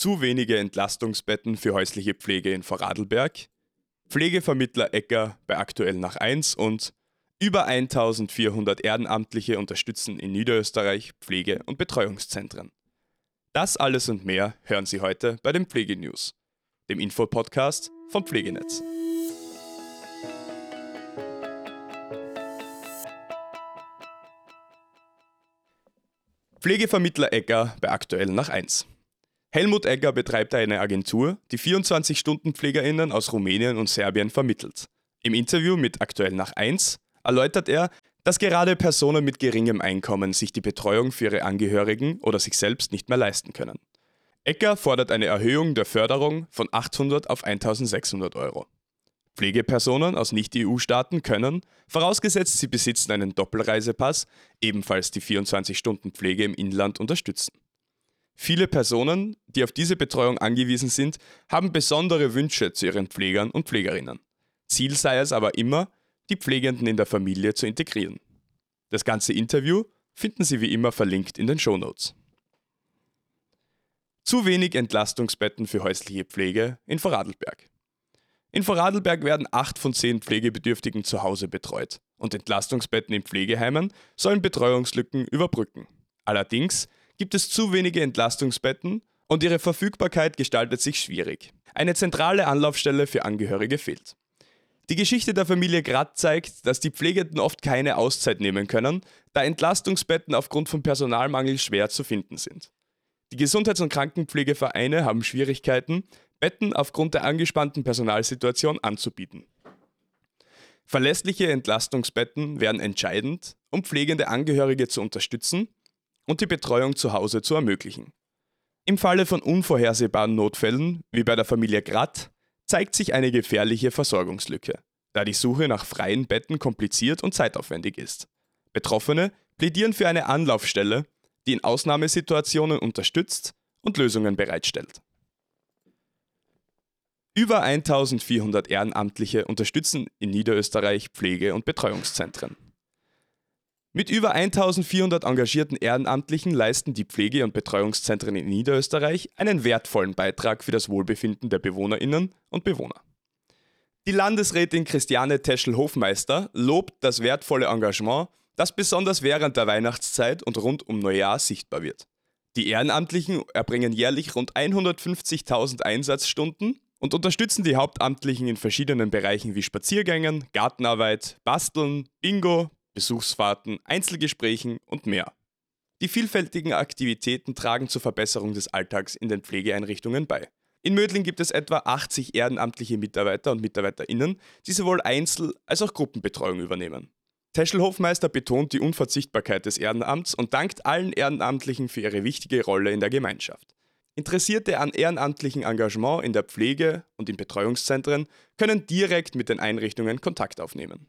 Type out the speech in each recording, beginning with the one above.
zu wenige Entlastungsbetten für häusliche Pflege in Vorarlberg, Pflegevermittler Ecker bei aktuell nach 1 und über 1400 Ehrenamtliche unterstützen in Niederösterreich Pflege- und Betreuungszentren. Das alles und mehr hören Sie heute bei den Pflegenews, dem Infopodcast vom Pflegenetz. Pflegevermittler Ecker bei aktuell nach 1. Helmut Egger betreibt eine Agentur, die 24-Stunden-PflegerInnen aus Rumänien und Serbien vermittelt. Im Interview mit Aktuell nach 1 erläutert er, dass gerade Personen mit geringem Einkommen sich die Betreuung für ihre Angehörigen oder sich selbst nicht mehr leisten können. Egger fordert eine Erhöhung der Förderung von 800 auf 1600 Euro. Pflegepersonen aus Nicht-EU-Staaten können, vorausgesetzt sie besitzen einen Doppelreisepass, ebenfalls die 24-Stunden-Pflege im Inland unterstützen. Viele Personen, die auf diese Betreuung angewiesen sind, haben besondere Wünsche zu ihren Pflegern und Pflegerinnen. Ziel sei es aber immer, die Pflegenden in der Familie zu integrieren. Das ganze Interview finden Sie wie immer verlinkt in den Shownotes. Zu wenig Entlastungsbetten für häusliche Pflege in Vorarlberg. In Vorarlberg werden acht von zehn Pflegebedürftigen zu Hause betreut und Entlastungsbetten in Pflegeheimen sollen Betreuungslücken überbrücken. Allerdings gibt es zu wenige Entlastungsbetten und ihre Verfügbarkeit gestaltet sich schwierig. Eine zentrale Anlaufstelle für Angehörige fehlt. Die Geschichte der Familie Gratt zeigt, dass die Pflegenden oft keine Auszeit nehmen können, da Entlastungsbetten aufgrund von Personalmangel schwer zu finden sind. Die Gesundheits- und Krankenpflegevereine haben Schwierigkeiten, Betten aufgrund der angespannten Personalsituation anzubieten. Verlässliche Entlastungsbetten wären entscheidend, um pflegende Angehörige zu unterstützen und die Betreuung zu Hause zu ermöglichen. Im Falle von unvorhersehbaren Notfällen, wie bei der Familie Gratt, zeigt sich eine gefährliche Versorgungslücke, da die Suche nach freien Betten kompliziert und zeitaufwendig ist. Betroffene plädieren für eine Anlaufstelle, die in Ausnahmesituationen unterstützt und Lösungen bereitstellt. Über 1400 Ehrenamtliche unterstützen in Niederösterreich Pflege- und Betreuungszentren. Mit über 1400 engagierten Ehrenamtlichen leisten die Pflege- und Betreuungszentren in Niederösterreich einen wertvollen Beitrag für das Wohlbefinden der Bewohnerinnen und Bewohner. Die Landesrätin Christiane Teschel-Hofmeister lobt das wertvolle Engagement, das besonders während der Weihnachtszeit und rund um Neujahr sichtbar wird. Die Ehrenamtlichen erbringen jährlich rund 150.000 Einsatzstunden und unterstützen die Hauptamtlichen in verschiedenen Bereichen wie Spaziergängen, Gartenarbeit, Basteln, Bingo, Besuchsfahrten, Einzelgesprächen und mehr. Die vielfältigen Aktivitäten tragen zur Verbesserung des Alltags in den Pflegeeinrichtungen bei. In Mödling gibt es etwa 80 ehrenamtliche Mitarbeiter und MitarbeiterInnen, die sowohl Einzel- als auch Gruppenbetreuung übernehmen. Teschel-Hofmeister betont die Unverzichtbarkeit des Ehrenamts und dankt allen Ehrenamtlichen für ihre wichtige Rolle in der Gemeinschaft. Interessierte an ehrenamtlichem Engagement in der Pflege und in Betreuungszentren können direkt mit den Einrichtungen Kontakt aufnehmen.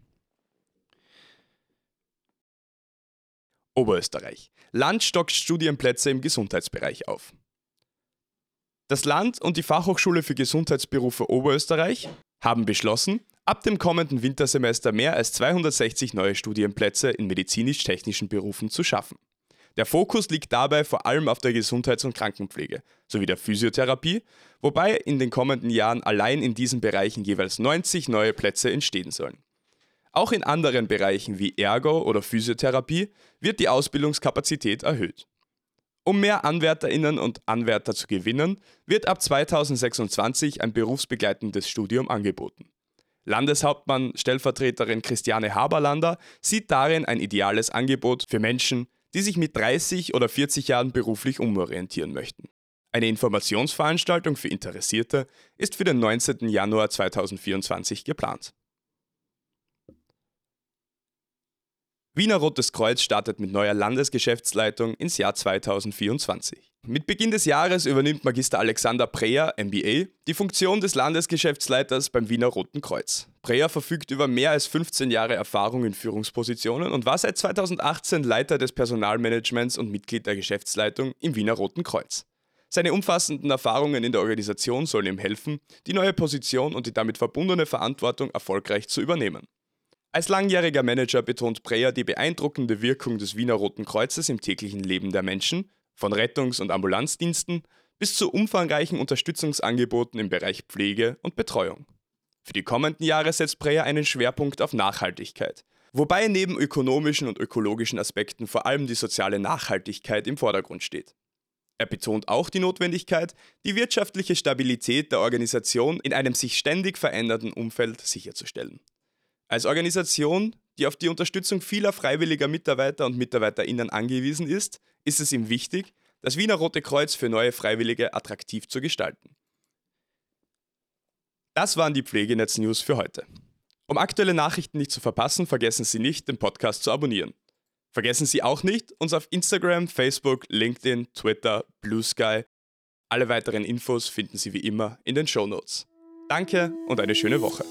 Oberösterreich. Land stockt Studienplätze im Gesundheitsbereich auf. Das Land und die Fachhochschule für Gesundheitsberufe Oberösterreich haben beschlossen, ab dem kommenden Wintersemester mehr als 260 neue Studienplätze in medizinisch-technischen Berufen zu schaffen. Der Fokus liegt dabei vor allem auf der Gesundheits- und Krankenpflege sowie der Physiotherapie, wobei in den kommenden Jahren allein in diesen Bereichen jeweils 90 neue Plätze entstehen sollen. Auch in anderen Bereichen wie Ergo oder Physiotherapie wird die Ausbildungskapazität erhöht. Um mehr Anwärterinnen und Anwärter zu gewinnen, wird ab 2026 ein berufsbegleitendes Studium angeboten. Landeshauptmann Stellvertreterin Christiane Haberlander sieht darin ein ideales Angebot für Menschen, die sich mit 30 oder 40 Jahren beruflich umorientieren möchten. Eine Informationsveranstaltung für Interessierte ist für den 19. Januar 2024 geplant. Wiener Rotes Kreuz startet mit neuer Landesgeschäftsleitung ins Jahr 2024. Mit Beginn des Jahres übernimmt Magister Alexander Preyer, MBA, die Funktion des Landesgeschäftsleiters beim Wiener Roten Kreuz. Preyer verfügt über mehr als 15 Jahre Erfahrung in Führungspositionen und war seit 2018 Leiter des Personalmanagements und Mitglied der Geschäftsleitung im Wiener Roten Kreuz. Seine umfassenden Erfahrungen in der Organisation sollen ihm helfen, die neue Position und die damit verbundene Verantwortung erfolgreich zu übernehmen. Als langjähriger Manager betont Breyer die beeindruckende Wirkung des Wiener Roten Kreuzes im täglichen Leben der Menschen, von Rettungs- und Ambulanzdiensten bis zu umfangreichen Unterstützungsangeboten im Bereich Pflege und Betreuung. Für die kommenden Jahre setzt Breyer einen Schwerpunkt auf Nachhaltigkeit, wobei neben ökonomischen und ökologischen Aspekten vor allem die soziale Nachhaltigkeit im Vordergrund steht. Er betont auch die Notwendigkeit, die wirtschaftliche Stabilität der Organisation in einem sich ständig verändernden Umfeld sicherzustellen. Als Organisation, die auf die Unterstützung vieler freiwilliger Mitarbeiter und Mitarbeiterinnen angewiesen ist, ist es ihm wichtig, das Wiener Rote Kreuz für neue Freiwillige attraktiv zu gestalten. Das waren die Pflegenetz-News für heute. Um aktuelle Nachrichten nicht zu verpassen, vergessen Sie nicht, den Podcast zu abonnieren. Vergessen Sie auch nicht, uns auf Instagram, Facebook, LinkedIn, Twitter, Blue Sky. Alle weiteren Infos finden Sie wie immer in den Show Notes. Danke und eine schöne Woche.